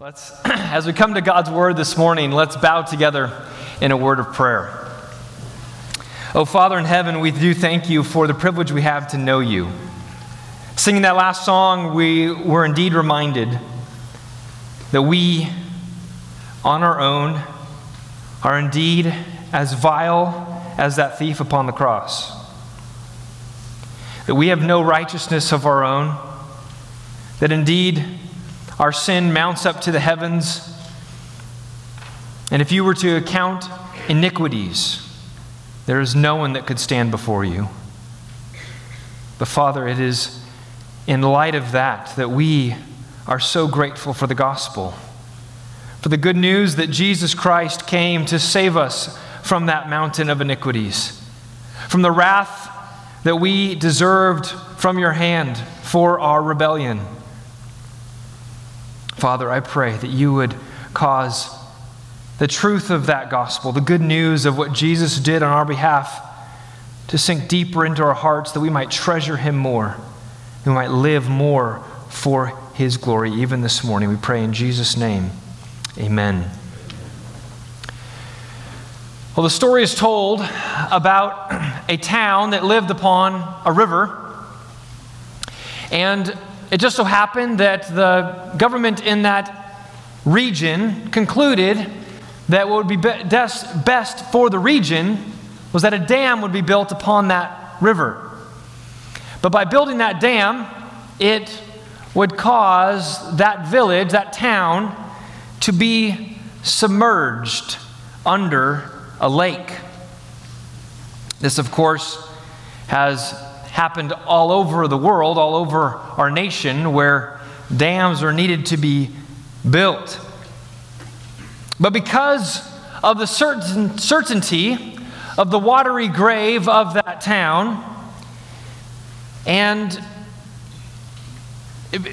Let's, as we come to God's word this morning, let's bow together in a word of prayer. Oh, Father in heaven, we do thank you for the privilege we have to know you. Singing that last song, we were indeed reminded that we, on our own, are indeed as vile as that thief upon the cross. That we have no righteousness of our own, that indeed our sin mounts up to the heavens. And if you were to account iniquities, there is no one that could stand before you. But Father, it is in light of that that we are so grateful for the gospel, for the good news that Jesus Christ came to save us from that mountain of iniquities, from the wrath that we deserved from your hand for our rebellion. Father, I pray that you would cause the truth of that gospel, the good news of what Jesus did on our behalf, to sink deeper into our hearts that we might treasure him more, we might live more for his glory, even this morning. We pray in Jesus' name. Amen. Well, the story is told about a town that lived upon a river. And it just so happened that the government in that region concluded that what would be best for the region was that a dam would be built upon that river. But by building that dam, it would cause that village, that town, to be submerged under a lake. This, of course, has happened all over the world, all over our nation, where dams are needed to be built. But because of the certain, certainty of the watery grave of that town, and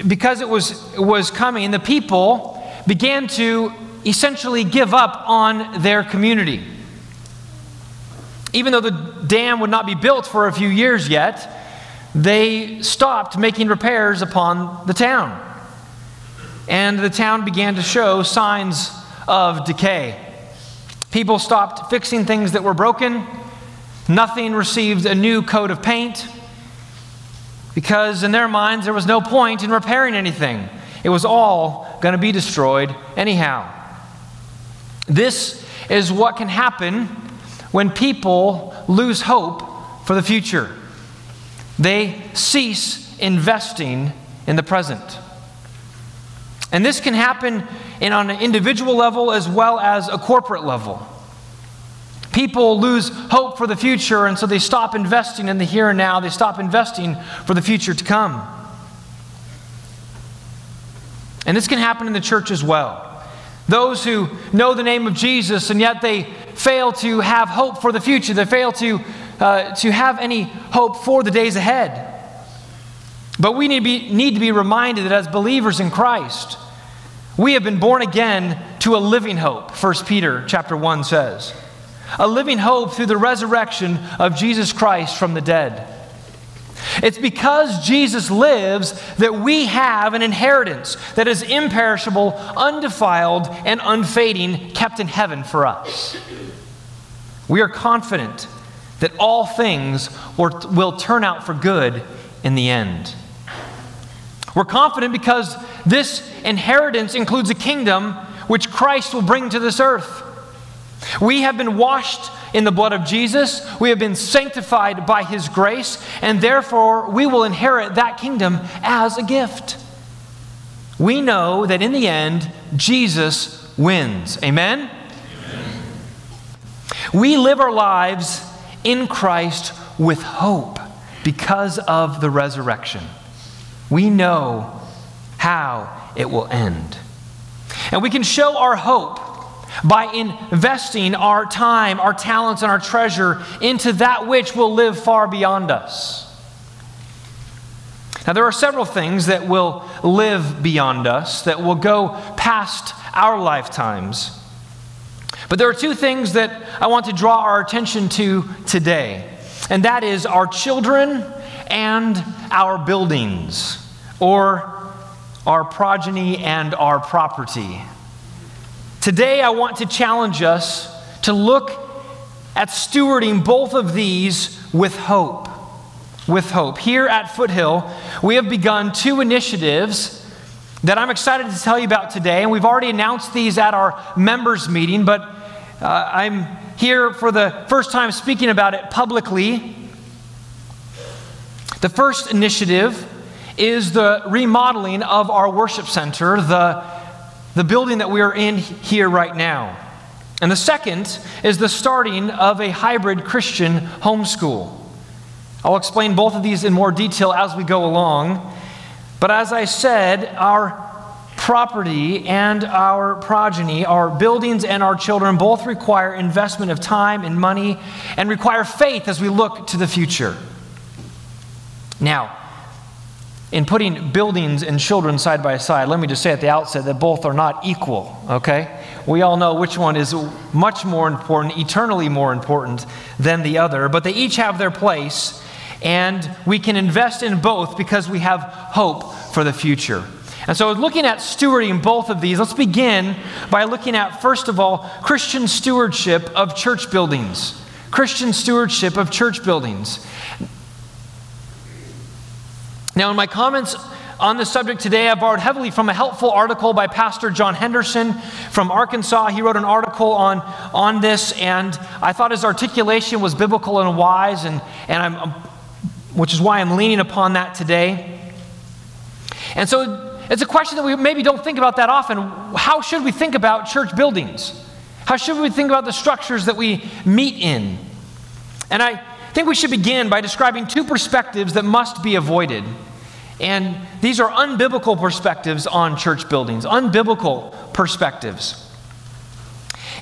because it was, was coming, the people began to essentially give up on their community. Even though the dam would not be built for a few years yet, they stopped making repairs upon the town. And the town began to show signs of decay. People stopped fixing things that were broken. Nothing received a new coat of paint because, in their minds, there was no point in repairing anything. It was all going to be destroyed anyhow. This is what can happen when people lose hope for the future. They cease investing in the present. And this can happen in, on an individual level as well as a corporate level. People lose hope for the future, and so they stop investing in the here and now. They stop investing for the future to come. And this can happen in the church as well. Those who know the name of Jesus and yet they fail to have hope for the future, they fail to, uh, to have any hope for the days ahead. But we need to, be, need to be reminded that as believers in Christ, we have been born again to a living hope, 1 Peter chapter 1 says. A living hope through the resurrection of Jesus Christ from the dead. It's because Jesus lives that we have an inheritance that is imperishable, undefiled, and unfading, kept in heaven for us. We are confident that all things will turn out for good in the end. We're confident because this inheritance includes a kingdom which Christ will bring to this earth. We have been washed in the blood of Jesus, we have been sanctified by his grace, and therefore we will inherit that kingdom as a gift. We know that in the end, Jesus wins. Amen? Amen? We live our lives in Christ with hope because of the resurrection. We know how it will end. And we can show our hope by investing our time, our talents, and our treasure into that which will live far beyond us. Now, there are several things that will live beyond us, that will go past our lifetimes. But there are two things that I want to draw our attention to today, and that is our children and our buildings, or our progeny, and our property. Today, I want to challenge us to look at stewarding both of these with hope. With hope. Here at Foothill, we have begun two initiatives that I'm excited to tell you about today, and we've already announced these at our members' meeting, but uh, I'm here for the first time speaking about it publicly. The first initiative is the remodeling of our worship center, the, the building that we are in here right now. And the second is the starting of a hybrid Christian homeschool. I'll explain both of these in more detail as we go along. But as I said, our property and our progeny, our buildings and our children, both require investment of time and money and require faith as we look to the future. Now, in putting buildings and children side by side, let me just say at the outset that both are not equal, okay? We all know which one is much more important, eternally more important than the other, but they each have their place, and we can invest in both because we have hope for the future. And so, looking at stewarding both of these, let's begin by looking at, first of all, Christian stewardship of church buildings. Christian stewardship of church buildings. Now, in my comments on the subject today, I borrowed heavily from a helpful article by Pastor John Henderson from Arkansas. He wrote an article on, on this, and I thought his articulation was biblical and wise, and, and I'm, which is why I'm leaning upon that today. And so it's a question that we maybe don't think about that often. How should we think about church buildings? How should we think about the structures that we meet in? And I I think we should begin by describing two perspectives that must be avoided. And these are unbiblical perspectives on church buildings, unbiblical perspectives.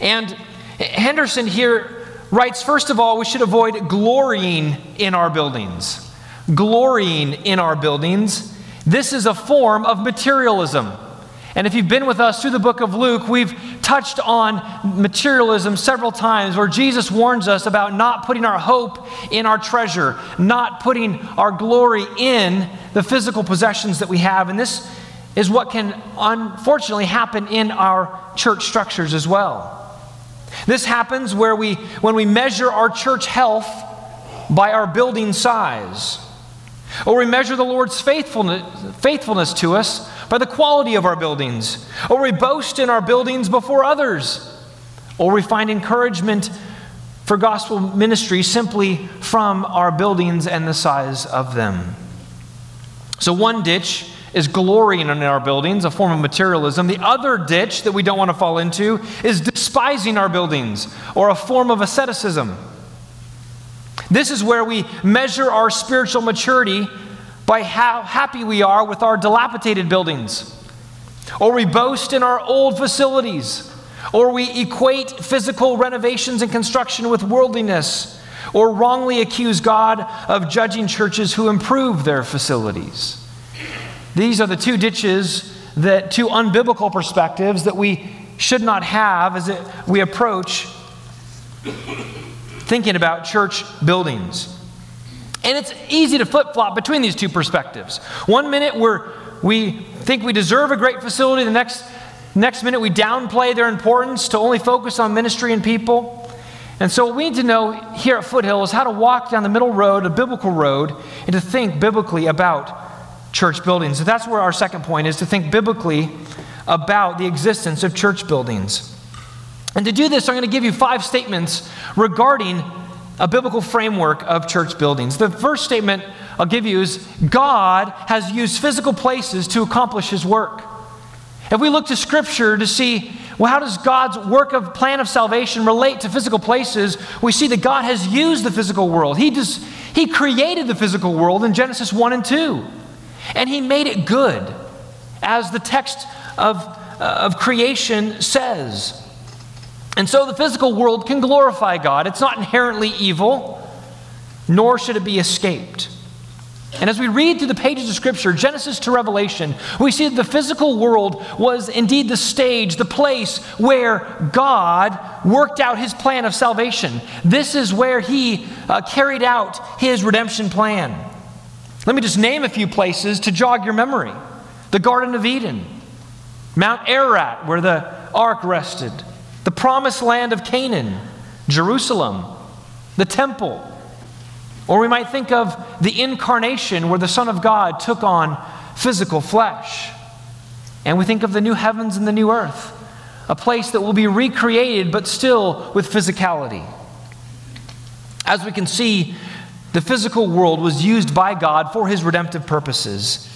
And Henderson here writes first of all, we should avoid glorying in our buildings. Glorying in our buildings. This is a form of materialism. And if you've been with us through the book of Luke, we've touched on materialism several times where Jesus warns us about not putting our hope in our treasure, not putting our glory in the physical possessions that we have. And this is what can unfortunately happen in our church structures as well. This happens where we when we measure our church health by our building size. Or we measure the Lord's faithfulness, faithfulness to us by the quality of our buildings. Or we boast in our buildings before others. Or we find encouragement for gospel ministry simply from our buildings and the size of them. So, one ditch is glorying in our buildings, a form of materialism. The other ditch that we don't want to fall into is despising our buildings, or a form of asceticism. This is where we measure our spiritual maturity by how happy we are with our dilapidated buildings, or we boast in our old facilities, or we equate physical renovations and construction with worldliness, or wrongly accuse God of judging churches who improve their facilities. These are the two ditches, that two unbiblical perspectives that we should not have as we approach thinking about church buildings. And it's easy to flip flop between these two perspectives. One minute we're, we think we deserve a great facility, the next, next minute we downplay their importance to only focus on ministry and people. And so, what we need to know here at Foothill is how to walk down the middle road, a biblical road, and to think biblically about church buildings. So, that's where our second point is to think biblically about the existence of church buildings. And to do this, I'm going to give you five statements regarding a biblical framework of church buildings. The first statement I'll give you is God has used physical places to accomplish his work. If we look to Scripture to see, well, how does God's work of plan of salvation relate to physical places? We see that God has used the physical world. He, just, he created the physical world in Genesis 1 and 2, and He made it good, as the text of, uh, of creation says. And so the physical world can glorify God. It's not inherently evil, nor should it be escaped. And as we read through the pages of Scripture, Genesis to Revelation, we see that the physical world was indeed the stage, the place where God worked out his plan of salvation. This is where he uh, carried out his redemption plan. Let me just name a few places to jog your memory. the Garden of Eden, Mount Ararat, where the ark rested, the promised land of Canaan, Jerusalem, the temple. Or we might think of the incarnation, where the Son of God took on physical flesh. And we think of the new heavens and the new earth, a place that will be recreated but still with physicality. As we can see, the physical world was used by God for his redemptive purposes.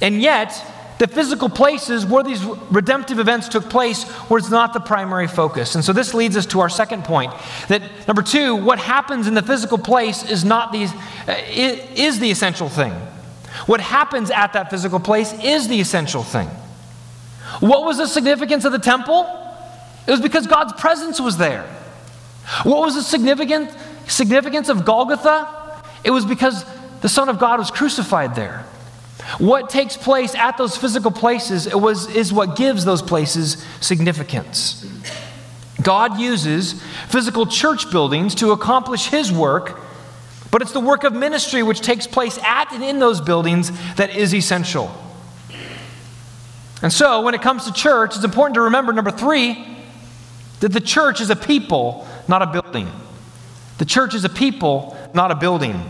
And yet, the physical places where these redemptive events took place was not the primary focus. And so this leads us to our second point that number two, what happens in the physical place is not the, uh, is the essential thing. What happens at that physical place is the essential thing. What was the significance of the temple? It was because God's presence was there. What was the significant, significance of Golgotha? It was because the Son of God was crucified there. What takes place at those physical places was, is what gives those places significance. God uses physical church buildings to accomplish His work but it's the work of ministry which takes place at and in those buildings that is essential. And so, when it comes to church, it's important to remember number three, that the church is a people, not a building. The church is a people, not a building.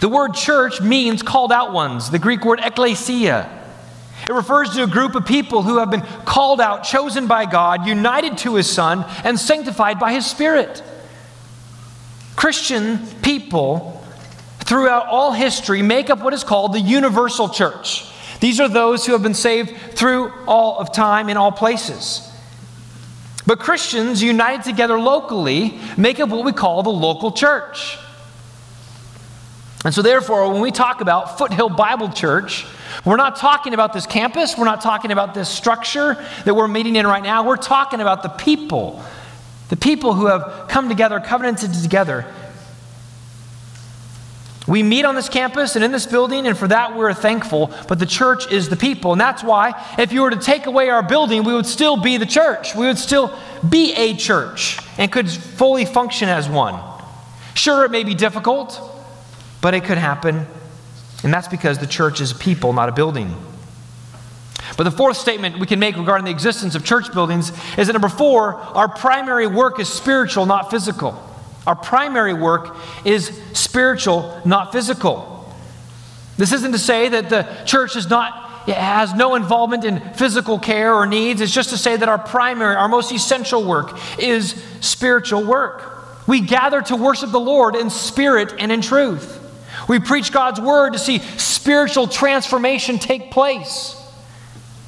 The word church means called out ones, the Greek word ekklesia. It refers to a group of people who have been called out, chosen by God, united to his Son, and sanctified by his Spirit. Christian people throughout all history make up what is called the universal church. These are those who have been saved through all of time in all places. But Christians united together locally make up what we call the local church. And so, therefore, when we talk about Foothill Bible Church, we're not talking about this campus, we're not talking about this structure that we're meeting in right now. We're talking about the people the people who have come together, covenanted together. We meet on this campus and in this building, and for that we're thankful, but the church is the people. And that's why, if you were to take away our building, we would still be the church. We would still be a church and could fully function as one. Sure, it may be difficult, but it could happen. And that's because the church is a people, not a building. But the fourth statement we can make regarding the existence of church buildings is that number four, our primary work is spiritual, not physical. Our primary work is spiritual, not physical. This isn't to say that the church is not has no involvement in physical care or needs. It's just to say that our primary, our most essential work is spiritual work. We gather to worship the Lord in spirit and in truth. We preach God's word to see spiritual transformation take place.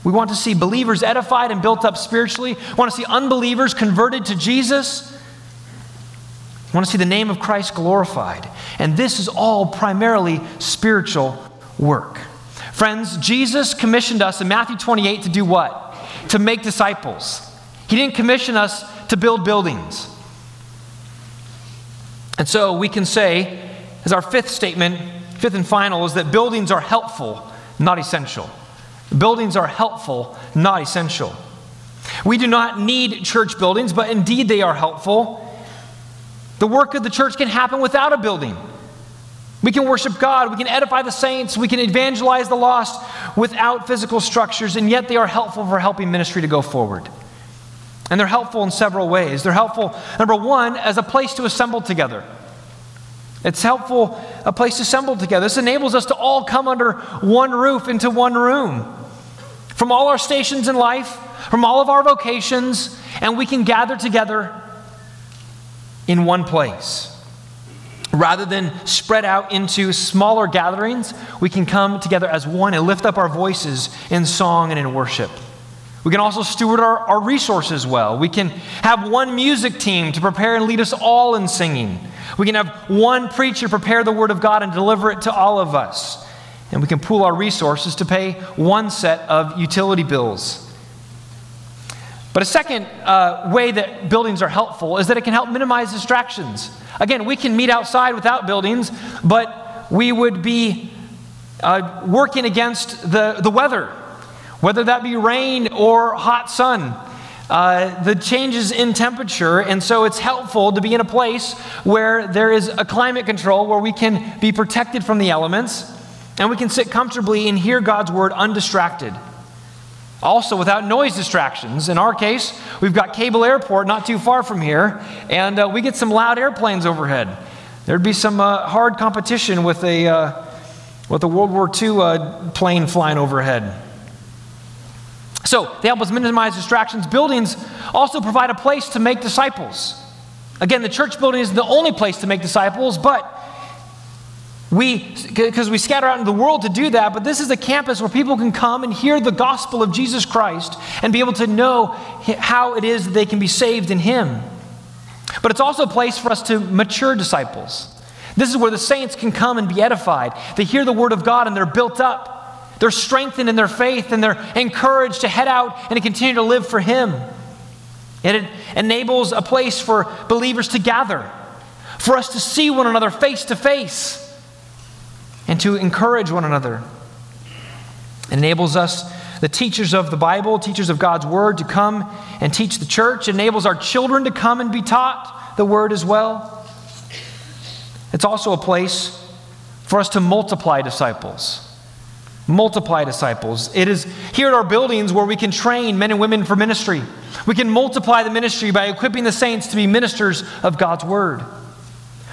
We want to see believers edified and built up spiritually. We want to see unbelievers converted to Jesus. We want to see the name of Christ glorified. And this is all primarily spiritual work. Friends, Jesus commissioned us in Matthew 28 to do what? To make disciples. He didn't commission us to build buildings. And so we can say, as our fifth statement, fifth and final, is that buildings are helpful, not essential. Buildings are helpful, not essential. We do not need church buildings, but indeed they are helpful. The work of the church can happen without a building. We can worship God, we can edify the saints, we can evangelize the lost without physical structures, and yet they are helpful for helping ministry to go forward. And they're helpful in several ways. They're helpful, number one, as a place to assemble together. It's helpful, a place to assemble together. This enables us to all come under one roof into one room from all our stations in life, from all of our vocations, and we can gather together in one place. Rather than spread out into smaller gatherings, we can come together as one and lift up our voices in song and in worship. We can also steward our, our resources well. We can have one music team to prepare and lead us all in singing. We can have one preacher prepare the Word of God and deliver it to all of us and we can pool our resources to pay one set of utility bills. But a second uh, way that buildings are helpful is that it can help minimize distractions. Again, we can meet outside without buildings, but we would be uh, working against the, the weather, whether that be rain or hot sun. Uh, the changes in temperature, and so it's helpful to be in a place where there is a climate control where we can be protected from the elements and we can sit comfortably and hear God's word undistracted. Also, without noise distractions. In our case, we've got Cable Airport not too far from here, and uh, we get some loud airplanes overhead. There'd be some uh, hard competition with a, uh, with a World War II uh, plane flying overhead. So, they help us minimize distractions. Buildings also provide a place to make disciples. Again, the church building is the only place to make disciples, but we, because we scatter out into the world to do that, but this is a campus where people can come and hear the gospel of Jesus Christ and be able to know how it is that they can be saved in Him. But it's also a place for us to mature disciples. This is where the saints can come and be edified. They hear the word of God and they're built up. They're strengthened in their faith and they're encouraged to head out and to continue to live for Him. And it enables a place for believers to gather, for us to see one another face to face and to encourage one another. It enables us, the teachers of the Bible, teachers of God's Word, to come and teach the church. It enables our children to come and be taught the Word as well. It's also a place for us to multiply disciples. Multiply disciples. It is here at our buildings where we can train men and women for ministry. We can multiply the ministry by equipping the saints to be ministers of God's Word.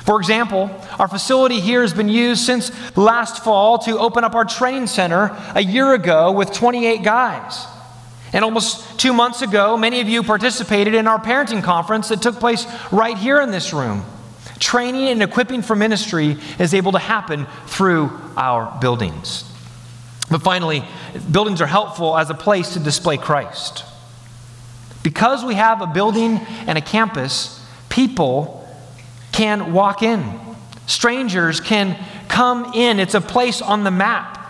For example, our facility here has been used since last fall to open up our training center a year ago with 28 guys. And almost two months ago, many of you participated in our parenting conference that took place right here in this room. Training and equipping for ministry is able to happen through our buildings. But finally, buildings are helpful as a place to display Christ. Because we have a building and a campus, people can walk in. Strangers can come in. It's a place on the map.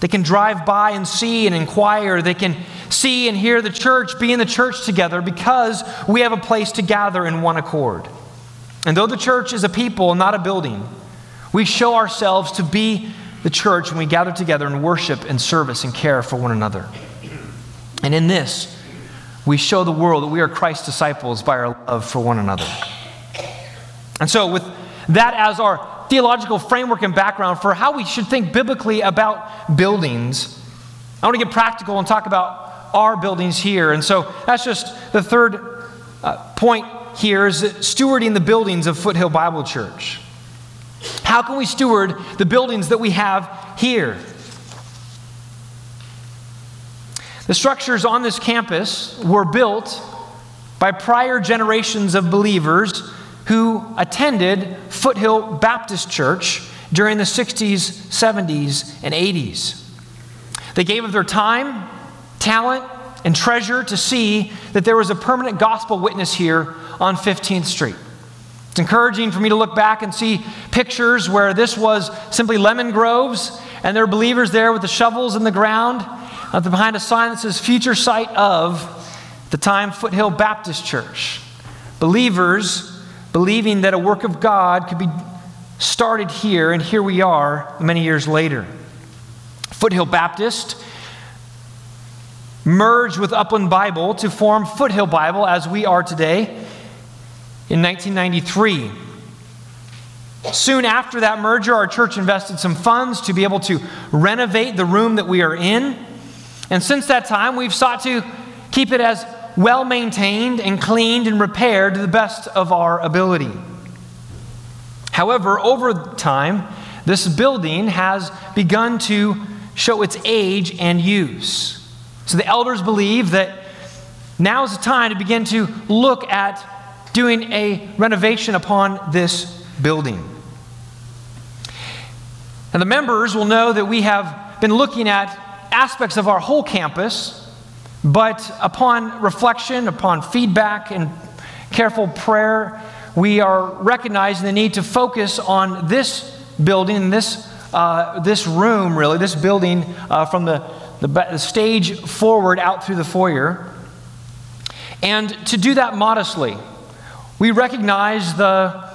They can drive by and see and inquire. They can see and hear the church, be in the church together because we have a place to gather in one accord. And though the church is a people, not a building, we show ourselves to be the church when we gather together in worship and service and care for one another. And in this, we show the world that we are Christ's disciples by our love for one another. And so, with that as our theological framework and background for how we should think biblically about buildings, I want to get practical and talk about our buildings here. And so, that's just the third uh, point here is stewarding the buildings of Foothill Bible Church. How can we steward the buildings that we have here? The structures on this campus were built by prior generations of believers who attended Foothill Baptist Church during the 60s, 70s, and 80s. They gave of their time, talent, and treasure to see that there was a permanent gospel witness here on 15th Street. It's encouraging for me to look back and see pictures where this was simply lemon groves, and there are believers there with the shovels in the ground uh, behind a sign that says future site of the time Foothill Baptist Church. Believers believing that a work of God could be started here, and here we are many years later. Foothill Baptist merged with Upland Bible to form Foothill Bible as we are today in 1993. Soon after that merger, our church invested some funds to be able to renovate the room that we are in. And since that time, we've sought to keep it as well maintained and cleaned and repaired to the best of our ability. However, over time, this building has begun to show its age and use. So the elders believe that now is the time to begin to look at doing a renovation upon this building. And the members will know that we have been looking at aspects of our whole campus but upon reflection, upon feedback, and careful prayer, we are recognizing the need to focus on this building, this, uh, this room, really, this building uh, from the, the, the stage forward out through the foyer. And to do that modestly, we recognize the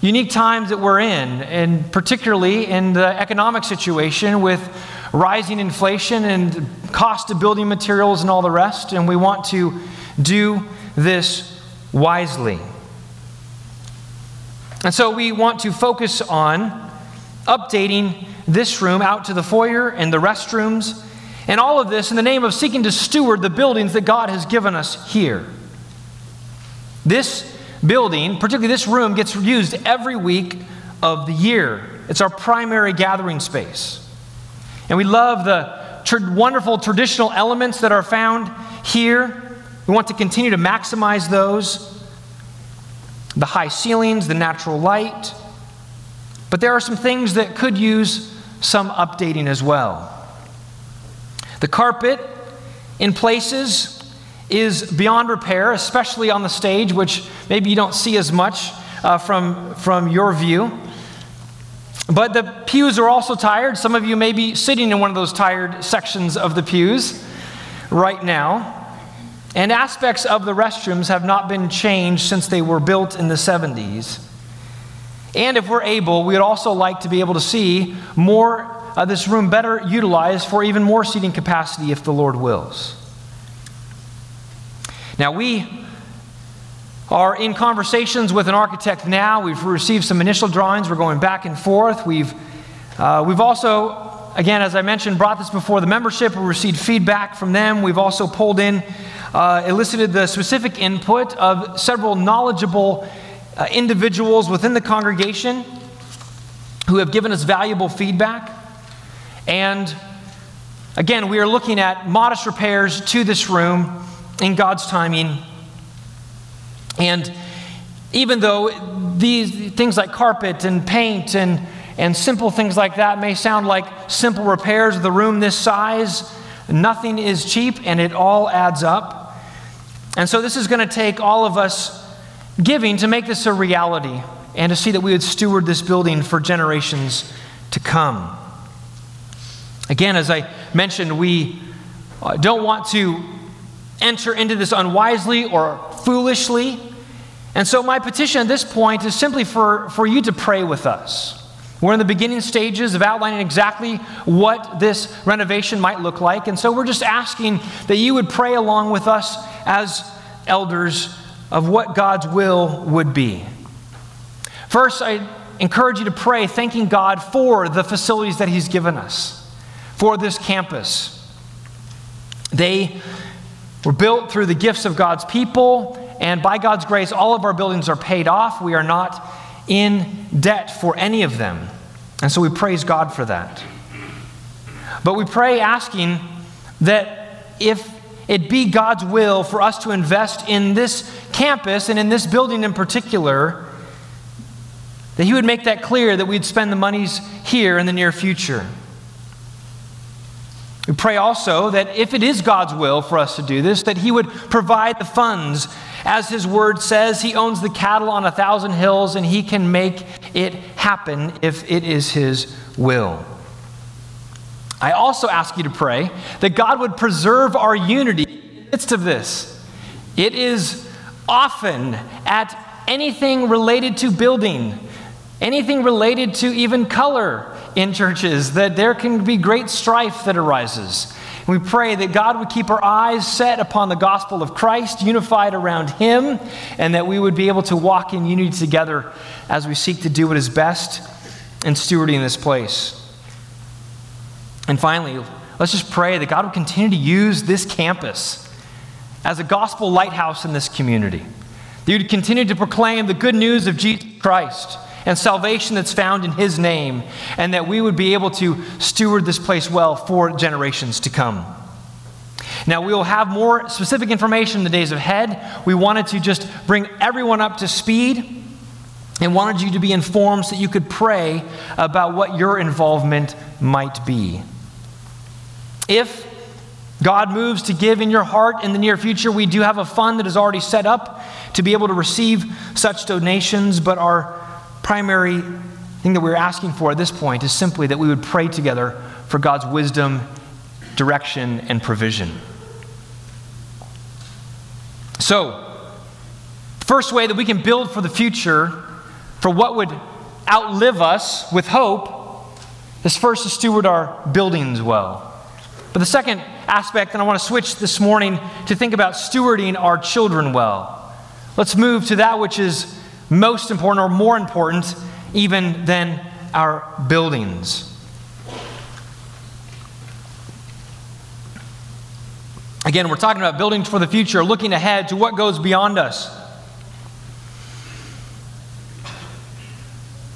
unique times that we're in, and particularly in the economic situation with rising inflation and cost of building materials and all the rest, and we want to do this wisely. And so we want to focus on updating this room out to the foyer and the restrooms, and all of this in the name of seeking to steward the buildings that God has given us here. This building, particularly this room, gets used every week of the year. It's our primary gathering space. And we love the tr- wonderful traditional elements that are found here. We want to continue to maximize those the high ceilings, the natural light. But there are some things that could use some updating as well. The carpet, in places, is beyond repair, especially on the stage, which maybe you don't see as much uh, from, from your view. But the pews are also tired. Some of you may be sitting in one of those tired sections of the pews right now. And aspects of the restrooms have not been changed since they were built in the 70s. And if we're able, we would also like to be able to see more of this room better utilized for even more seating capacity if the Lord wills. Now, we are in conversations with an architect now. We've received some initial drawings. We're going back and forth. We've, uh, we've also, again, as I mentioned, brought this before the membership. We received feedback from them. We've also pulled in, uh, elicited the specific input of several knowledgeable uh, individuals within the congregation who have given us valuable feedback. And again, we are looking at modest repairs to this room in God's timing and even though these things like carpet and paint and, and simple things like that may sound like simple repairs of the room this size, nothing is cheap and it all adds up. And so this is going to take all of us giving to make this a reality and to see that we would steward this building for generations to come. Again, as I mentioned, we don't want to enter into this unwisely or foolishly. And so, my petition at this point is simply for, for you to pray with us. We're in the beginning stages of outlining exactly what this renovation might look like. And so, we're just asking that you would pray along with us as elders of what God's will would be. First, I encourage you to pray thanking God for the facilities that He's given us, for this campus. They were built through the gifts of God's people, and by God's grace, all of our buildings are paid off. We are not in debt for any of them. And so we praise God for that. But we pray asking that if it be God's will for us to invest in this campus and in this building in particular, that He would make that clear that we'd spend the monies here in the near future. We pray also that if it is God's will for us to do this, that He would provide the funds. As His word says, He owns the cattle on a thousand hills, and He can make it happen if it is His will. I also ask you to pray that God would preserve our unity in the midst of this. It is often at anything related to building, anything related to even color in churches, that there can be great strife that arises. We pray that God would keep our eyes set upon the gospel of Christ, unified around Him, and that we would be able to walk in unity together as we seek to do what is best in stewarding this place. And finally, let's just pray that God would continue to use this campus as a gospel lighthouse in this community. That you would continue to proclaim the good news of Jesus Christ and salvation that's found in His name, and that we would be able to steward this place well for generations to come. Now, we will have more specific information in the days ahead. We wanted to just bring everyone up to speed and wanted you to be informed so that you could pray about what your involvement might be. If God moves to give in your heart in the near future, we do have a fund that is already set up to be able to receive such donations, but our primary thing that we're asking for at this point is simply that we would pray together for God's wisdom, direction, and provision. So, first way that we can build for the future, for what would outlive us with hope, is first to steward our buildings well. But the second aspect, and I want to switch this morning to think about stewarding our children well. Let's move to that which is most important or more important even than our buildings. Again, we're talking about buildings for the future, looking ahead to what goes beyond us.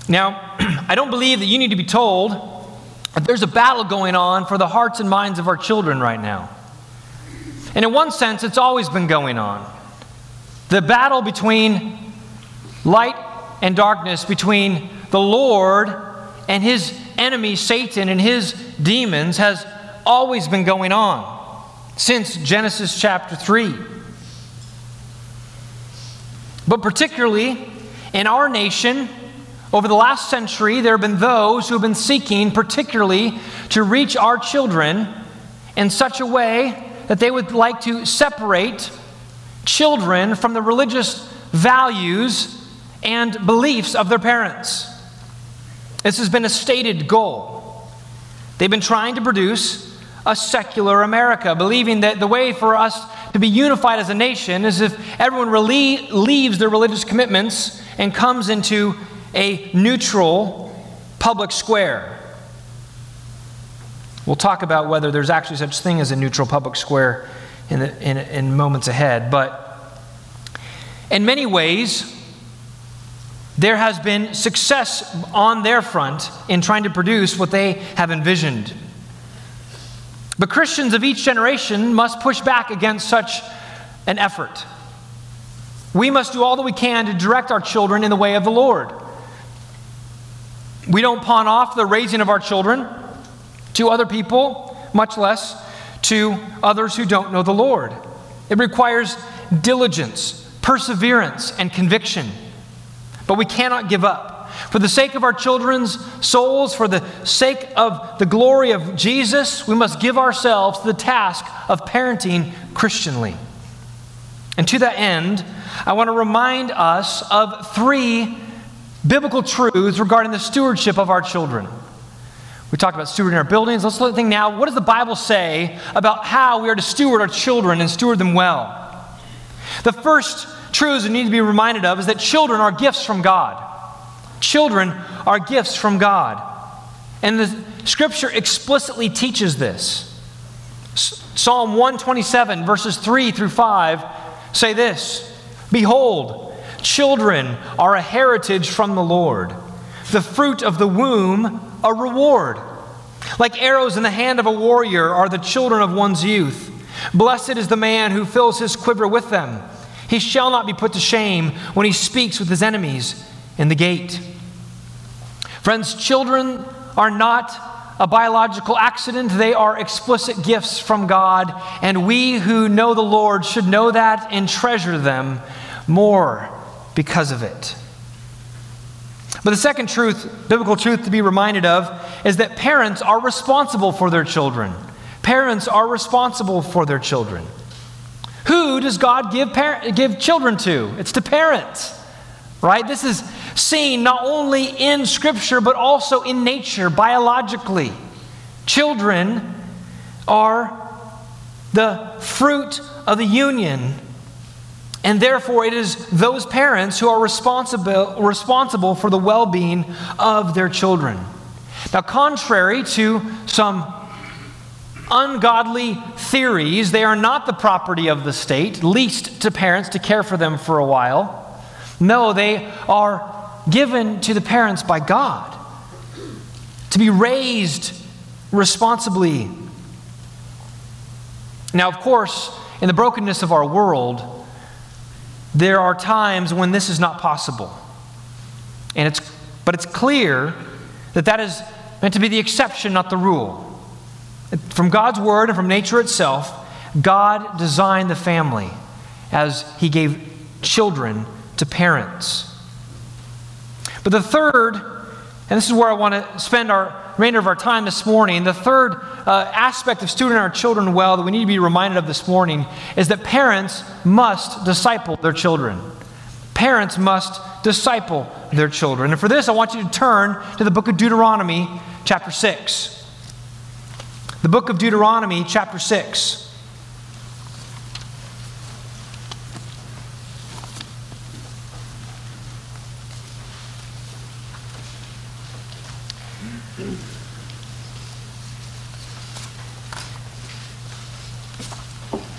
Now, I don't believe that you need to be told that there's a battle going on for the hearts and minds of our children right now. And in one sense, it's always been going on. The battle between light and darkness, between the Lord and his enemy, Satan, and his demons, has always been going on since Genesis chapter 3. But particularly in our nation, over the last century, there have been those who have been seeking, particularly, to reach our children in such a way that they would like to separate children from the religious values and beliefs of their parents. This has been a stated goal. They've been trying to produce a secular America, believing that the way for us to be unified as a nation is if everyone really leaves their religious commitments and comes into a neutral public square. We'll talk about whether there's actually such thing as a neutral public square in, the, in, in moments ahead. But in many ways, there has been success on their front in trying to produce what they have envisioned. But Christians of each generation must push back against such an effort. We must do all that we can to direct our children in the way of the Lord. We don't pawn off the raising of our children to other people, much less to others who don't know the Lord. It requires diligence, perseverance, and conviction. But we cannot give up. For the sake of our children's souls, for the sake of the glory of Jesus, we must give ourselves to the task of parenting Christianly. And to that end, I want to remind us of three biblical truths regarding the stewardship of our children. We talked about stewarding our buildings. Let's look think now what does the Bible say about how we are to steward our children and steward them well? The first truths we need to be reminded of is that children are gifts from God. Children are gifts from God. And the scripture explicitly teaches this. Psalm 127, verses 3 through 5 say this Behold, children are a heritage from the Lord, the fruit of the womb, a reward. Like arrows in the hand of a warrior are the children of one's youth. Blessed is the man who fills his quiver with them. He shall not be put to shame when he speaks with his enemies in the gate. Friends, children are not a biological accident, they are explicit gifts from God, and we who know the Lord should know that and treasure them more because of it. But the second truth, biblical truth to be reminded of, is that parents are responsible for their children. Parents are responsible for their children. Who does God give, par- give children to? It's to parents. Right? This is seen not only in Scripture, but also in nature, biologically. Children are the fruit of the union, and therefore it is those parents who are responsible, responsible for the well being of their children. Now, contrary to some ungodly theories, they are not the property of the state, leased to parents to care for them for a while. No, they are given to the parents by God to be raised responsibly. Now, of course, in the brokenness of our world, there are times when this is not possible. And it's, but it's clear that that is meant to be the exception, not the rule. From God's word and from nature itself, God designed the family as He gave children to parents. But the third, and this is where I want to spend our remainder of our time this morning, the third uh, aspect of stewarding our children well that we need to be reminded of this morning is that parents must disciple their children. Parents must disciple their children. And for this, I want you to turn to the book of Deuteronomy, chapter 6. The book of Deuteronomy, chapter 6.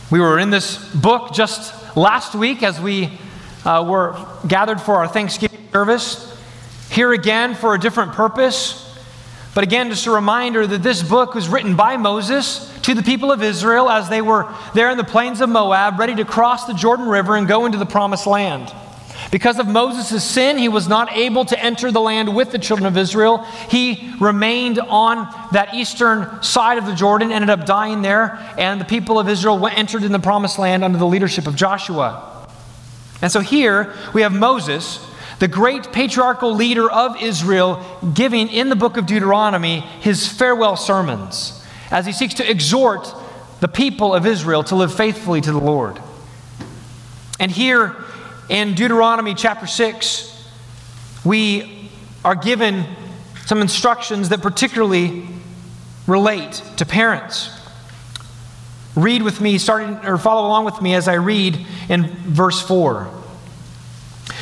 We were in this book just last week as we uh, were gathered for our Thanksgiving service. Here again for a different purpose. But again, just a reminder that this book was written by Moses to the people of Israel as they were there in the plains of Moab, ready to cross the Jordan River and go into the promised land. Because of Moses' sin, he was not able to enter the land with the children of Israel. He remained on that eastern side of the Jordan, ended up dying there, and the people of Israel went, entered in the promised land under the leadership of Joshua. And so here we have Moses, the great patriarchal leader of Israel, giving in the book of Deuteronomy his farewell sermons as he seeks to exhort the people of Israel to live faithfully to the Lord. And here, in Deuteronomy chapter 6, we are given some instructions that particularly relate to parents. Read with me, starting or follow along with me as I read in verse 4.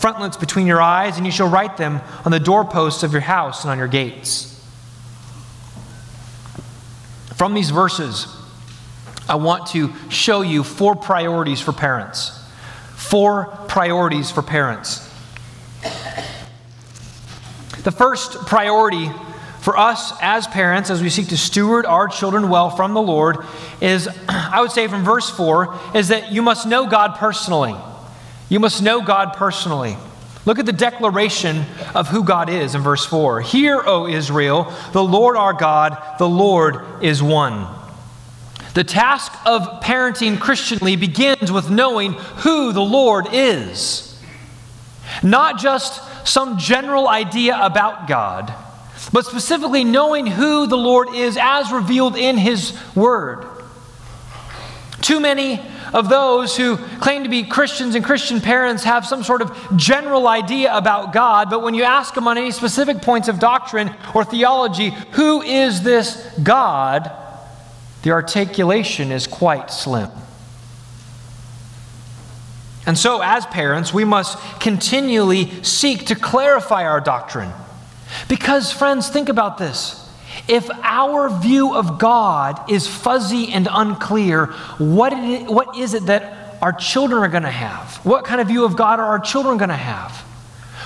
frontlets between your eyes, and you shall write them on the doorposts of your house and on your gates. From these verses, I want to show you four priorities for parents. Four priorities for parents. The first priority for us as parents, as we seek to steward our children well from the Lord, is, I would say from verse 4, is that you must know God personally. You must know God personally. Look at the declaration of who God is in verse 4. Hear, O Israel, the Lord our God, the Lord is one. The task of parenting Christianly begins with knowing who the Lord is. Not just some general idea about God, but specifically knowing who the Lord is as revealed in His Word. Too many of those who claim to be Christians and Christian parents have some sort of general idea about God, but when you ask them on any specific points of doctrine or theology, who is this God? the articulation is quite slim. And so, as parents, we must continually seek to clarify our doctrine. Because, friends, think about this. If our view of God is fuzzy and unclear, what, it, what is it that our children are going to have? What kind of view of God are our children going to have?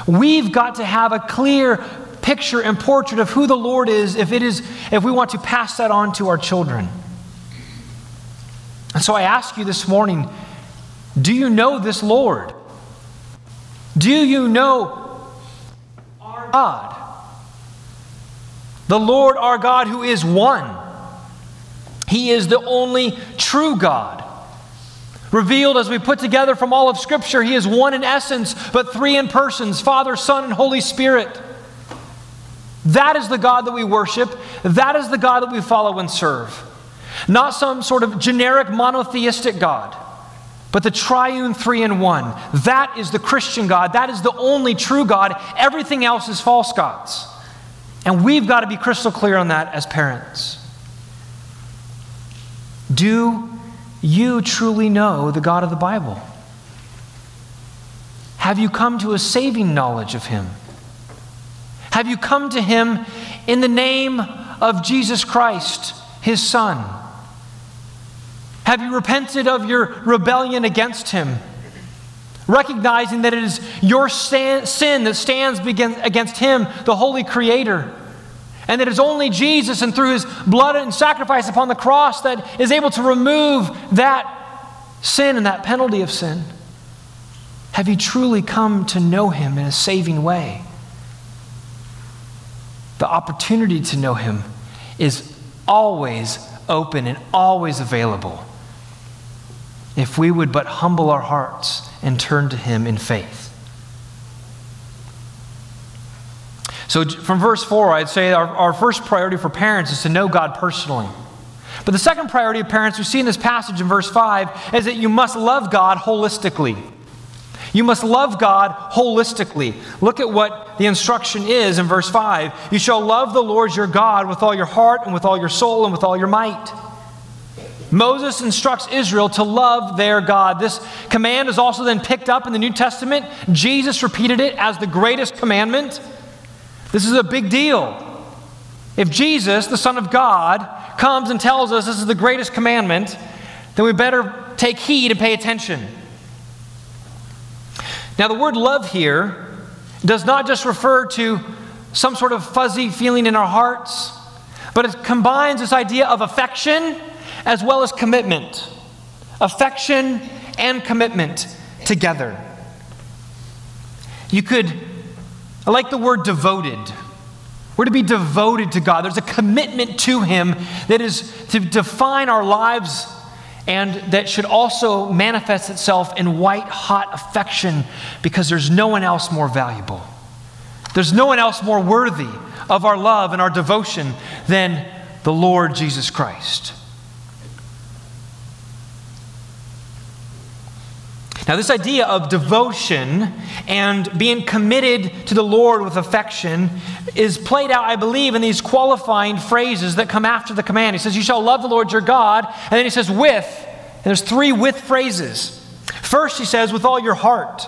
We've got to have a clear picture and portrait of who the Lord is if, it is, if we want to pass that on to our children. And so I ask you this morning do you know this Lord? Do you know our God? The Lord our God who is one. He is the only true God. Revealed as we put together from all of Scripture, He is one in essence, but three in persons Father, Son, and Holy Spirit. That is the God that we worship. That is the God that we follow and serve. Not some sort of generic monotheistic God, but the triune three in one. That is the Christian God. That is the only true God. Everything else is false gods. And we've got to be crystal clear on that as parents. Do you truly know the God of the Bible? Have you come to a saving knowledge of Him? Have you come to Him in the name of Jesus Christ, His Son? Have you repented of your rebellion against Him? Recognizing that it is your sin that stands against Him, the Holy Creator. And that it's only Jesus and through His blood and sacrifice upon the cross that is able to remove that sin and that penalty of sin. Have you truly come to know Him in a saving way? The opportunity to know Him is always open and always available if we would but humble our hearts and turn to Him in faith. So, from verse 4, I'd say our, our first priority for parents is to know God personally. But the second priority of parents we see in this passage in verse 5 is that you must love God holistically. You must love God holistically. Look at what the instruction is in verse 5. You shall love the Lord your God with all your heart and with all your soul and with all your might. Moses instructs Israel to love their God. This command is also then picked up in the New Testament. Jesus repeated it as the greatest commandment. This is a big deal. If Jesus, the Son of God, comes and tells us this is the greatest commandment, then we better take heed and pay attention. Now, the word love here does not just refer to some sort of fuzzy feeling in our hearts, but it combines this idea of affection as well as commitment. Affection and commitment together. You could, I like the word devoted. We're to be devoted to God. There's a commitment to Him that is to define our lives and that should also manifest itself in white hot affection because there's no one else more valuable. There's no one else more worthy of our love and our devotion than the Lord Jesus Christ. Now, this idea of devotion and being committed to the Lord with affection is played out, I believe, in these qualifying phrases that come after the command. He says, You shall love the Lord your God. And then he says, With. And there's three with phrases. First, he says, With all your heart.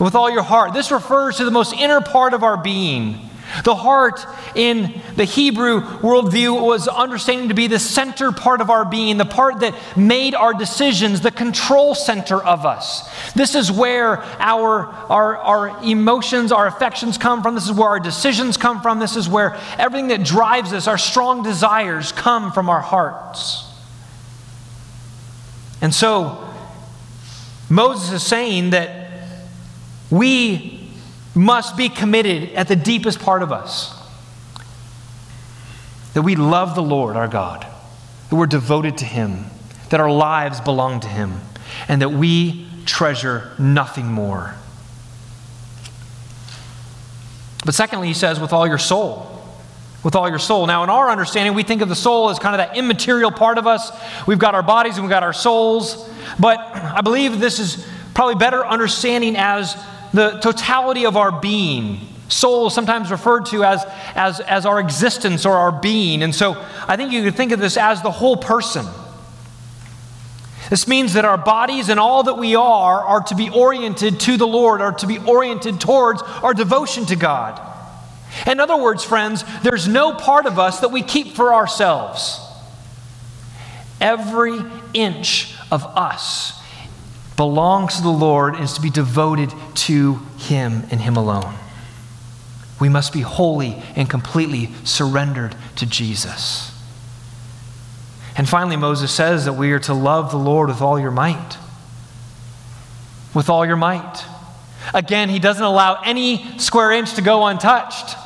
With all your heart. This refers to the most inner part of our being. The heart in the Hebrew worldview was understanding to be the center part of our being, the part that made our decisions, the control center of us. This is where our, our, our emotions, our affections come from. This is where our decisions come from. This is where everything that drives us, our strong desires, come from our hearts. And so, Moses is saying that we must be committed at the deepest part of us. That we love the Lord our God, that we're devoted to Him, that our lives belong to Him, and that we treasure nothing more. But secondly, he says, with all your soul. With all your soul. Now, in our understanding, we think of the soul as kind of that immaterial part of us. We've got our bodies and we've got our souls. But I believe this is probably better understanding as the totality of our being. Soul is sometimes referred to as, as, as our existence or our being. And so I think you could think of this as the whole person. This means that our bodies and all that we are are to be oriented to the Lord, are to be oriented towards our devotion to God. In other words, friends, there's no part of us that we keep for ourselves. Every inch of us belongs to the Lord and is to be devoted to Him and Him alone. We must be wholly and completely surrendered to Jesus. And finally, Moses says that we are to love the Lord with all your might. With all your might. Again, he doesn't allow any square inch to go untouched.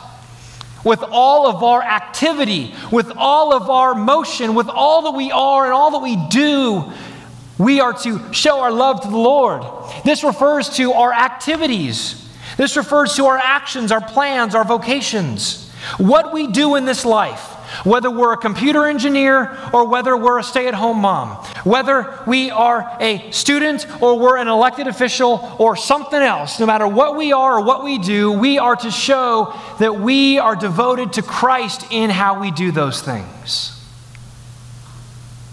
With all of our activity, with all of our motion, with all that we are and all that we do, we are to show our love to the Lord. This refers to our activities. This refers to our actions, our plans, our vocations. What we do in this life, whether we're a computer engineer or whether we're a stay at home mom, whether we are a student or we're an elected official or something else, no matter what we are or what we do, we are to show that we are devoted to Christ in how we do those things.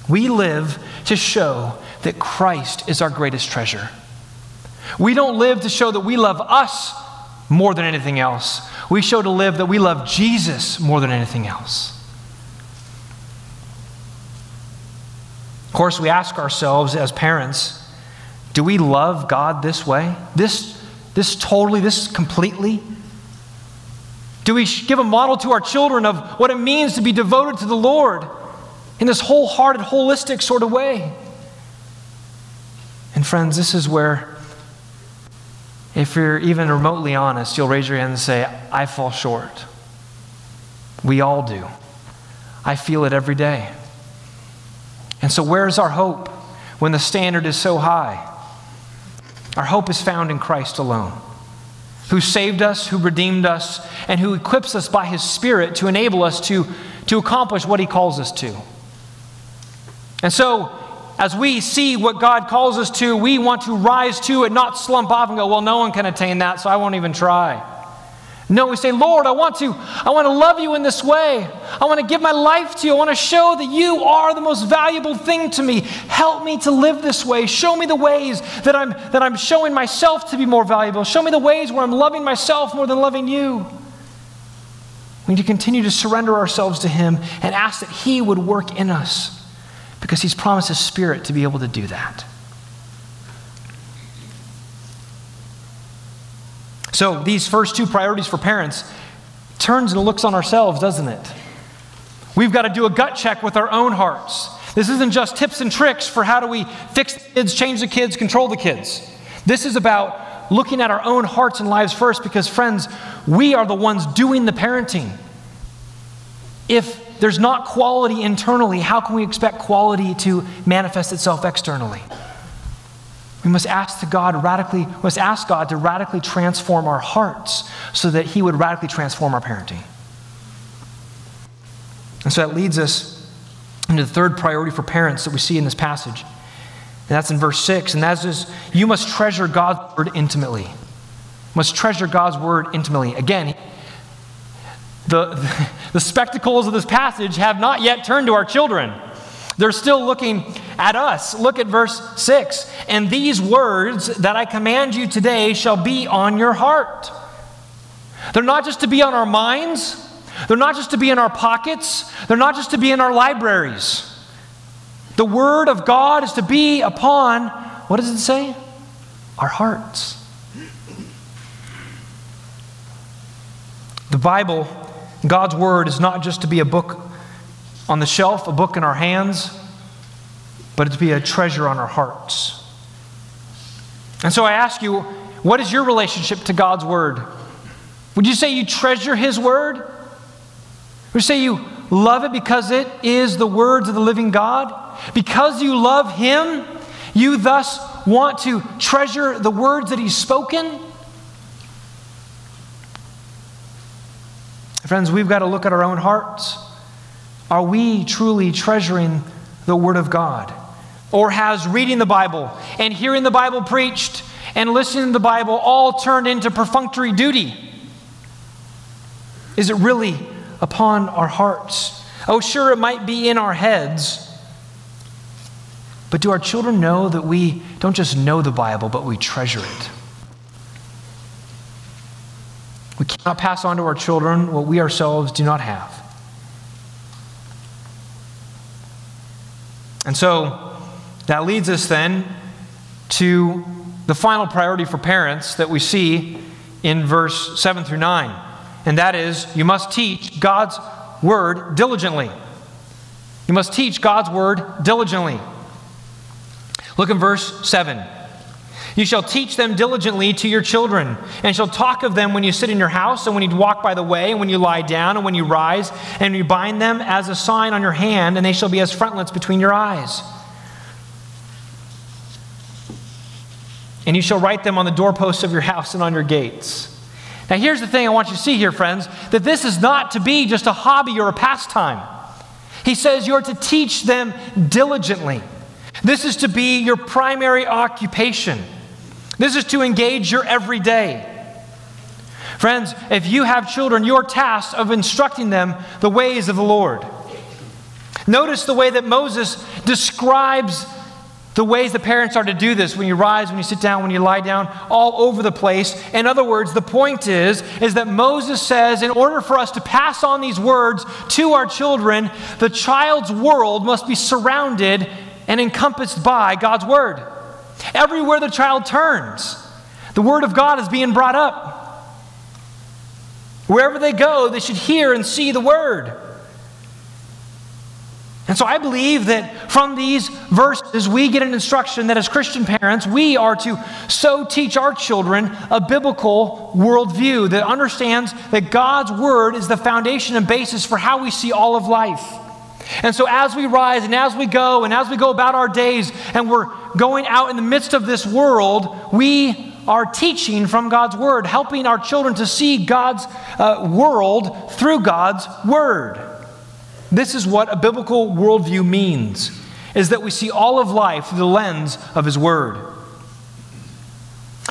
We live to show that Christ is our greatest treasure. We don't live to show that we love us more than anything else. We show to live that we love Jesus more than anything else. Of course, we ask ourselves as parents do we love God this way? This, this totally, this completely? Do we give a model to our children of what it means to be devoted to the Lord in this wholehearted, holistic sort of way? And friends, this is where, if you're even remotely honest, you'll raise your hand and say, I fall short. We all do. I feel it every day. And so, where's our hope when the standard is so high? Our hope is found in Christ alone, who saved us, who redeemed us, and who equips us by his Spirit to enable us to, to accomplish what he calls us to. And so, as we see what God calls us to, we want to rise to it, not slump off and go, well, no one can attain that, so I won't even try. No, we say, Lord, I want to, I want to love you in this way. I want to give my life to you. I want to show that you are the most valuable thing to me. Help me to live this way. Show me the ways that I'm, that I'm showing myself to be more valuable. Show me the ways where I'm loving myself more than loving you. We need to continue to surrender ourselves to Him and ask that He would work in us because He's promised His Spirit to be able to do that. So, these first two priorities for parents turns and looks on ourselves, doesn't it? We've got to do a gut check with our own hearts. This isn't just tips and tricks for how do we fix the kids, change the kids, control the kids. This is about looking at our own hearts and lives first because, friends, we are the ones doing the parenting. If there's not quality internally, how can we expect quality to manifest itself externally? We must ask to God radically, must ask God to radically transform our hearts so that He would radically transform our parenting. And so that leads us into the third priority for parents that we see in this passage. And that's in verse 6. And that is, you must treasure God's word intimately. Must treasure God's word intimately. Again, the, the spectacles of this passage have not yet turned to our children. They're still looking at us. Look at verse 6. And these words that I command you today shall be on your heart. They're not just to be on our minds, they're not just to be in our pockets, they're not just to be in our libraries. The Word of God is to be upon, what does it say? Our hearts. The Bible, God's Word, is not just to be a book on the shelf, a book in our hands, but it's to be a treasure on our hearts. And so I ask you, what is your relationship to God's Word? Would you say you treasure His Word? Would you say you love it because it is the words of the living God? Because you love Him, you thus want to treasure the words that He's spoken? Friends, we've got to look at our own hearts. Are we truly treasuring the Word of God? Or has reading the Bible and hearing the Bible preached and listening to the Bible all turned into perfunctory duty? Is it really upon our hearts? Oh, sure, it might be in our heads. But do our children know that we don't just know the Bible, but we treasure it? We cannot pass on to our children what we ourselves do not have. And so that leads us then to the final priority for parents that we see in verse 7 through 9. And that is, you must teach God's word diligently. You must teach God's word diligently. Look in verse 7. You shall teach them diligently to your children, and shall talk of them when you sit in your house, and when you walk by the way, and when you lie down, and when you rise, and you bind them as a sign on your hand, and they shall be as frontlets between your eyes. And you shall write them on the doorposts of your house and on your gates. Now, here's the thing I want you to see here, friends that this is not to be just a hobby or a pastime. He says you're to teach them diligently. This is to be your primary occupation. This is to engage your everyday. Friends, if you have children, your task of instructing them the ways of the Lord. Notice the way that Moses describes the ways the parents are to do this when you rise, when you sit down, when you lie down, all over the place. In other words, the point is, is that Moses says in order for us to pass on these words to our children, the child's world must be surrounded and encompassed by God's word. Everywhere the child turns, the Word of God is being brought up. Wherever they go, they should hear and see the Word. And so I believe that from these verses, we get an instruction that as Christian parents, we are to so teach our children a biblical worldview that understands that God's Word is the foundation and basis for how we see all of life. And so, as we rise and as we go and as we go about our days and we're going out in the midst of this world, we are teaching from God's Word, helping our children to see God's uh, world through God's Word. This is what a biblical worldview means. is that we see all of life through the lens of His Word.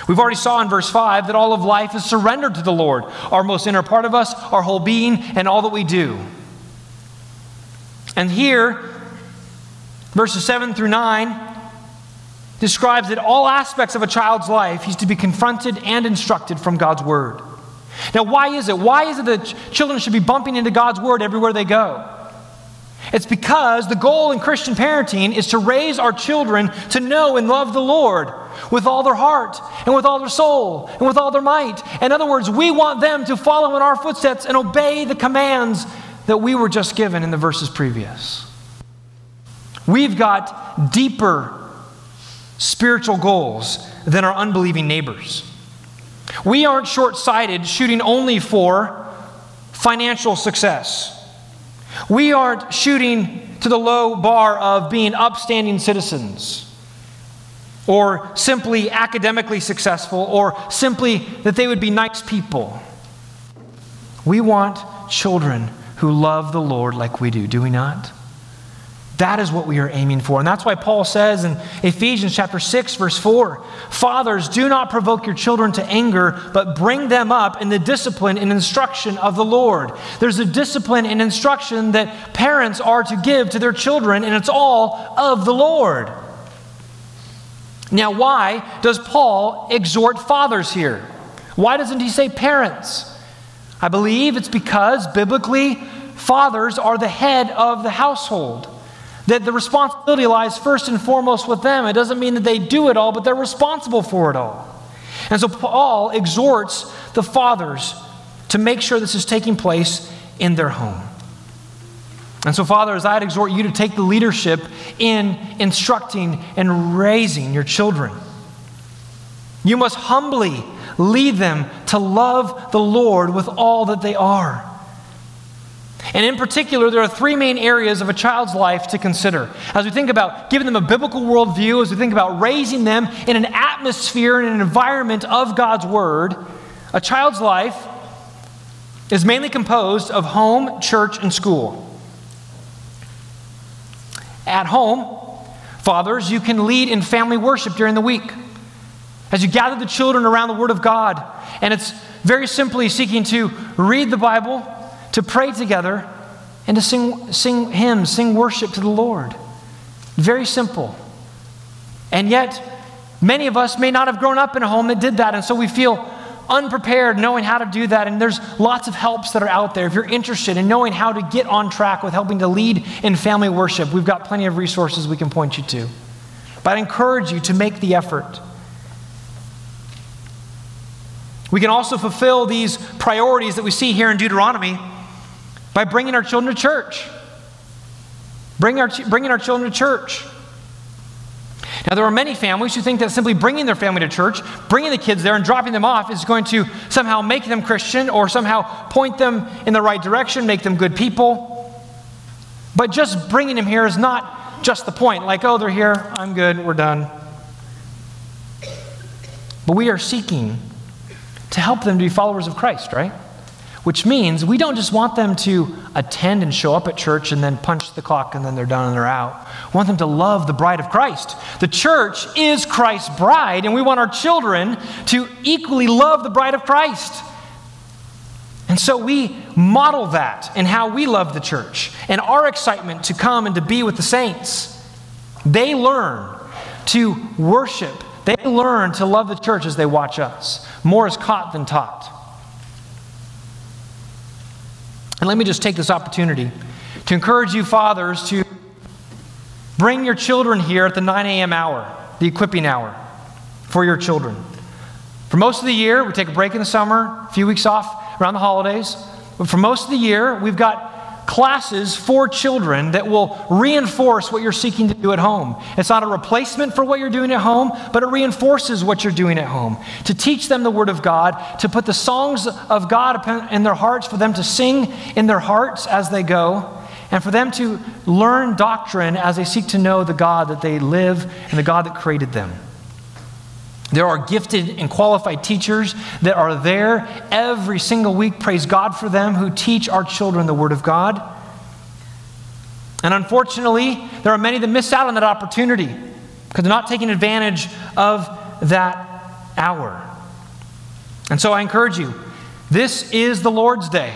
We've already saw in verse 5 that all of life is surrendered to the Lord, our most inner part of us, our whole being, and all that we do. And here, verses 7 through 9 describes that all aspects of a child's life he's to be confronted and instructed from God's word. Now, why is it? Why is it that children should be bumping into God's word everywhere they go? It's because the goal in Christian parenting is to raise our children to know and love the Lord with all their heart and with all their soul and with all their might. In other words, we want them to follow in our footsteps and obey the commands that we were just given in the verses previous. We've got deeper spiritual goals than our unbelieving neighbors. We aren't short sighted, shooting only for financial success. We aren't shooting to the low bar of being upstanding citizens or simply academically successful or simply that they would be nice people. We want children who love the Lord like we do, do we not? That is what we are aiming for. And that's why Paul says in Ephesians chapter 6 verse 4, "Fathers, do not provoke your children to anger, but bring them up in the discipline and instruction of the Lord." There's a discipline and instruction that parents are to give to their children, and it's all of the Lord. Now, why does Paul exhort fathers here? Why doesn't he say parents? I believe it's because biblically fathers are the head of the household. That the responsibility lies first and foremost with them. It doesn't mean that they do it all, but they're responsible for it all. And so Paul exhorts the fathers to make sure this is taking place in their home. And so, fathers, I'd exhort you to take the leadership in instructing and raising your children. You must humbly lead them to love the Lord with all that they are. And in particular, there are three main areas of a child's life to consider. As we think about giving them a biblical worldview, as we think about raising them in an atmosphere and an environment of God's Word, a child's life is mainly composed of home, church, and school. At home, fathers, you can lead in family worship during the week. As you gather the children around the Word of God, and it's very simply seeking to read the Bible to pray together and to sing, sing hymns, sing worship to the Lord. Very simple. And yet, many of us may not have grown up in a home that did that, and so we feel unprepared knowing how to do that. And there's lots of helps that are out there. If you're interested in knowing how to get on track with helping to lead in family worship, we've got plenty of resources we can point you to. But I encourage you to make the effort. We can also fulfill these priorities that we see here in Deuteronomy by bringing our children to church. Bring our, bringing our children to church. Now, there are many families who think that simply bringing their family to church, bringing the kids there, and dropping them off is going to somehow make them Christian or somehow point them in the right direction, make them good people. But just bringing them here is not just the point. Like, oh, they're here, I'm good, we're done. But we are seeking to help them to be followers of Christ, right? Which means we don't just want them to attend and show up at church and then punch the clock and then they're done and they're out. We want them to love the bride of Christ. The church is Christ's bride, and we want our children to equally love the bride of Christ. And so we model that in how we love the church and our excitement to come and to be with the saints. They learn to worship, they learn to love the church as they watch us. More is caught than taught. And let me just take this opportunity to encourage you, fathers, to bring your children here at the 9 a.m. hour, the equipping hour for your children. For most of the year, we take a break in the summer, a few weeks off around the holidays. But for most of the year, we've got classes for children that will reinforce what you're seeking to do at home. It's not a replacement for what you're doing at home, but it reinforces what you're doing at home. To teach them the Word of God, to put the songs of God in their hearts, for them to sing in their hearts as they go, and for them to learn doctrine as they seek to know the God that they live and the God that created them. There are gifted and qualified teachers that are there every single week. Praise God for them who teach our children the Word of God. And unfortunately, there are many that miss out on that opportunity because they're not taking advantage of that hour. And so I encourage you this is the Lord's Day.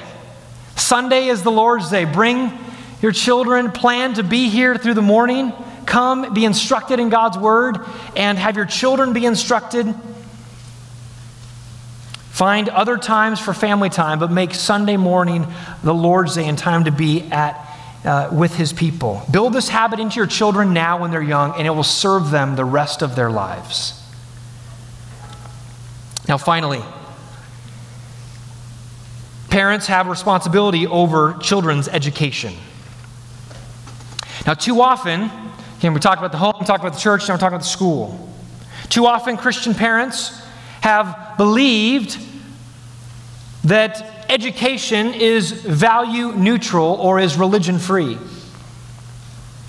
Sunday is the Lord's Day. Bring your children, plan to be here through the morning. Come, be instructed in God's Word, and have your children be instructed. Find other times for family time, but make Sunday morning the Lord's Day and time to be at uh, with His people. Build this habit into your children now when they're young, and it will serve them the rest of their lives. Now, finally, parents have responsibility over children's education. Now, too often, again, we talked about the home, we talked about the church, now we're talking about the school. Too often, Christian parents have believed that education is value neutral or is religion free.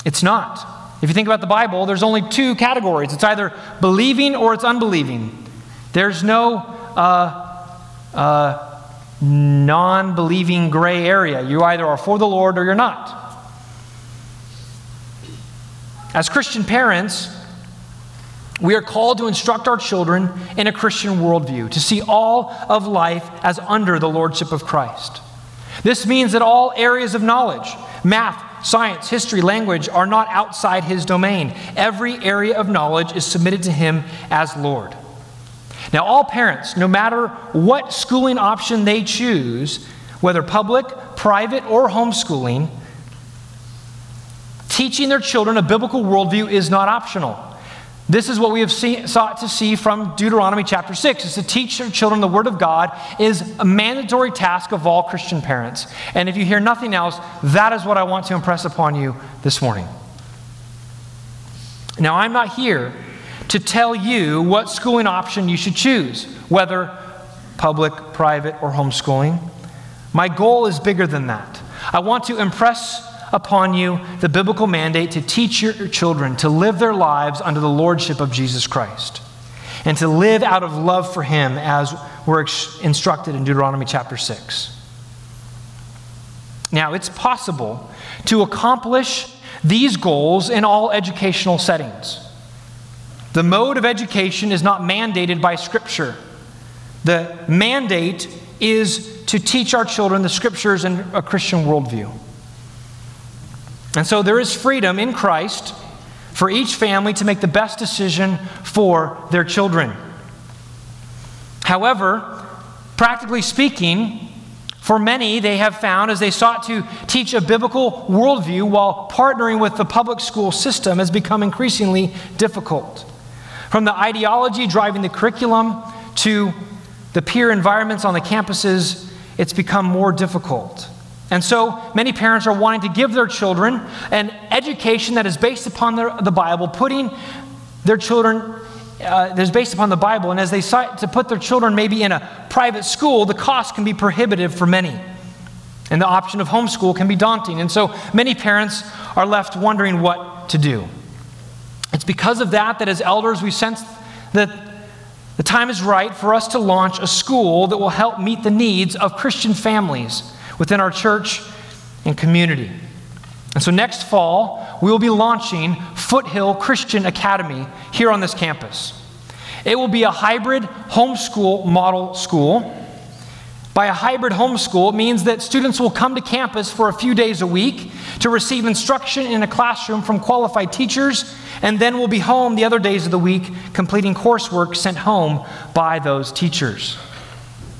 It's not. If you think about the Bible, there's only two categories it's either believing or it's unbelieving. There's no uh, uh, non believing gray area. You either are for the Lord or you're not. As Christian parents, we are called to instruct our children in a Christian worldview, to see all of life as under the lordship of Christ. This means that all areas of knowledge, math, science, history, language, are not outside his domain. Every area of knowledge is submitted to him as Lord. Now, all parents, no matter what schooling option they choose, whether public, private, or homeschooling, teaching their children a biblical worldview is not optional. This is what we have see, sought to see from Deuteronomy chapter 6 is to teach their children the word of God is a mandatory task of all Christian parents. And if you hear nothing else, that is what I want to impress upon you this morning. Now, I'm not here to tell you what schooling option you should choose, whether public, private, or homeschooling. My goal is bigger than that. I want to impress upon you the biblical mandate to teach your children to live their lives under the lordship of Jesus Christ and to live out of love for Him as we're instructed in Deuteronomy chapter 6. Now, it's possible to accomplish these goals in all educational settings. The mode of education is not mandated by Scripture. The mandate is to teach our children the Scriptures and a Christian worldview. And so there is freedom in Christ for each family to make the best decision for their children. However, practically speaking, for many, they have found as they sought to teach a biblical worldview while partnering with the public school system has become increasingly difficult. From the ideology driving the curriculum to the peer environments on the campuses, it's become more difficult. And so many parents are wanting to give their children an education that is based upon the, the Bible, putting their children uh, that is based upon the Bible. And as they decide to put their children maybe in a private school, the cost can be prohibitive for many. And the option of homeschool can be daunting. And so many parents are left wondering what to do. It's because of that that as elders we sense that the time is right for us to launch a school that will help meet the needs of Christian families within our church and community. And so next fall, we will be launching Foothill Christian Academy here on this campus. It will be a hybrid homeschool model school. By a hybrid homeschool, it means that students will come to campus for a few days a week to receive instruction in a classroom from qualified teachers, and then will be home the other days of the week completing coursework sent home by those teachers.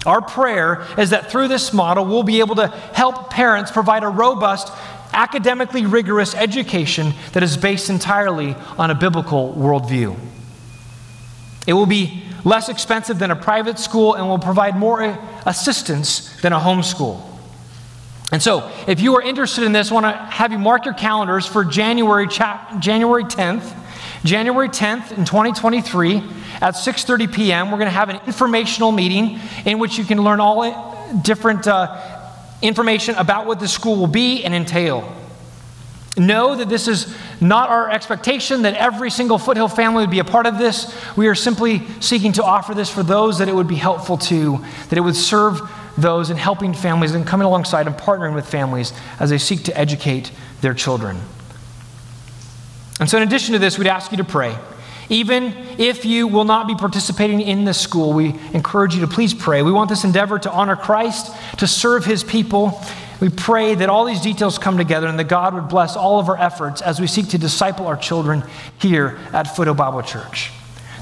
Our prayer is that through this model, we'll be able to help parents provide a robust, academically rigorous education that is based entirely on a biblical worldview. It will be less expensive than a private school and will provide more eh, assistance than a homeschool. And so, if you are interested in this, I want to have you mark your calendars for January, cha- January 10th. January 10th in 2023 at 6:30 p.m. We're going to have an informational meeting in which you can learn all different uh, information about what the school will be and entail. Know that this is not our expectation that every single Foothill family would be a part of this. We are simply seeking to offer this for those that it would be helpful to, that it would serve those in helping families and coming alongside and partnering with families as they seek to educate their children. And so, in addition to this, we'd ask you to pray. Even if you will not be participating in this school, we encourage you to please pray. We want this endeavor to honor Christ, to serve his people. We pray that all these details come together and that God would bless all of our efforts as we seek to disciple our children here at Foothill Bible Church.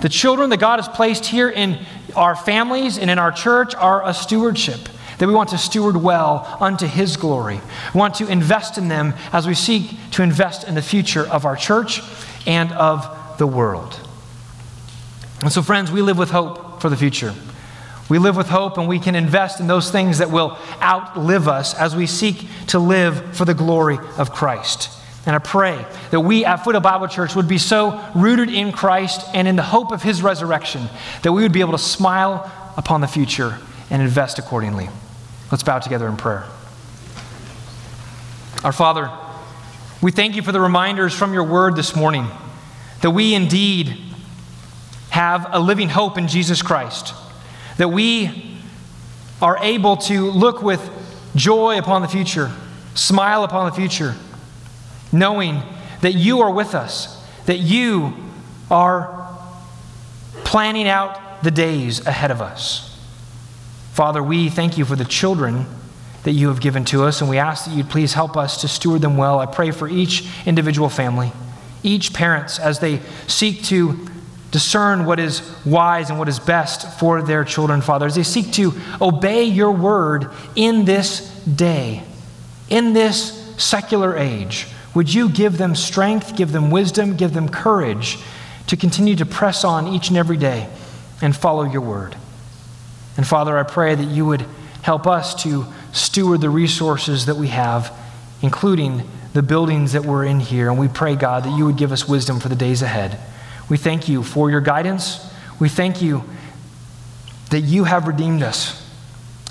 The children that God has placed here in our families and in our church are a stewardship that we want to steward well unto His glory. We want to invest in them as we seek to invest in the future of our church and of the world. And so, friends, we live with hope for the future. We live with hope and we can invest in those things that will outlive us as we seek to live for the glory of Christ. And I pray that we at Foothill Bible Church would be so rooted in Christ and in the hope of his resurrection that we would be able to smile upon the future and invest accordingly. Let's bow together in prayer. Our Father, we thank you for the reminders from your word this morning that we indeed have a living hope in Jesus Christ, that we are able to look with joy upon the future, smile upon the future, knowing that you are with us, that you are planning out the days ahead of us. Father, we thank you for the children that you have given to us, and we ask that you'd please help us to steward them well. I pray for each individual family each parents as they seek to discern what is wise and what is best for their children, Father, as they seek to obey your word in this day, in this secular age. Would you give them strength, give them wisdom, give them courage to continue to press on each and every day and follow your word? And Father, I pray that you would help us to steward the resources that we have, including the buildings that we're in here. And we pray, God, that you would give us wisdom for the days ahead. We thank you for your guidance. We thank you that you have redeemed us.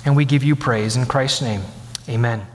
And we give you praise in Christ's name. Amen.